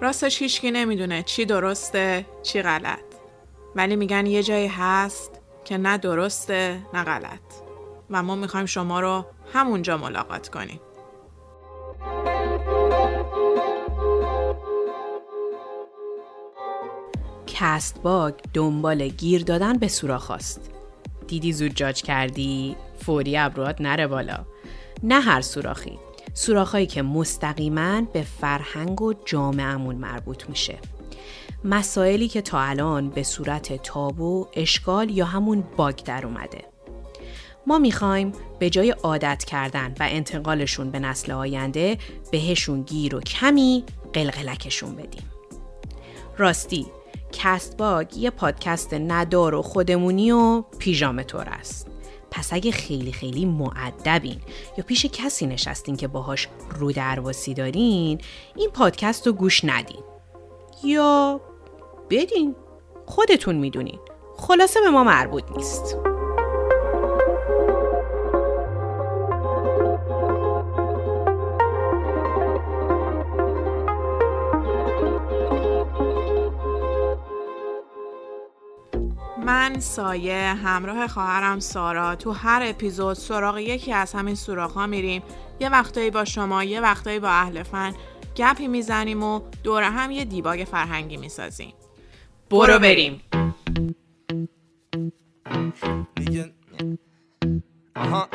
راستش هیچکی نمی‌دونه چی درسته چی غلط ولی میگن یه جایی هست که نه درسته نه غلط و ما می‌خوایم شما رو همونجا ملاقات کنیم کست باگ دنبال گیر دادن به سوراخ است. دیدی زود جاج کردی؟ فوری ابروات نره بالا. نه هر سوراخی. سوراخهایی که مستقیما به فرهنگ و جامعهمون مربوط میشه. مسائلی که تا الان به صورت تابو، اشکال یا همون باگ در اومده. ما می‌خوایم به جای عادت کردن و انتقالشون به نسل آینده بهشون گیر و کمی قلقلکشون بدیم. راستی کست باگ یه پادکست ندار و خودمونی و پیژامه طور است. پس اگه خیلی خیلی معدبین. یا پیش کسی نشستین که باهاش رو درواسی دارین این پادکست رو گوش ندین. یا بدین. خودتون می‌دونین. خلاصه به ما مربوط نیست. من سایه همراه خواهرم سارا تو هر اپیزود سراغ یکی از همین سوراخ ها میریم. یه وقتایی با شما یه وقتایی با اهل فن گپی می‌زنیم و دور هم یه دیباگ فرهنگی می‌سازیم. برو بریم. آها.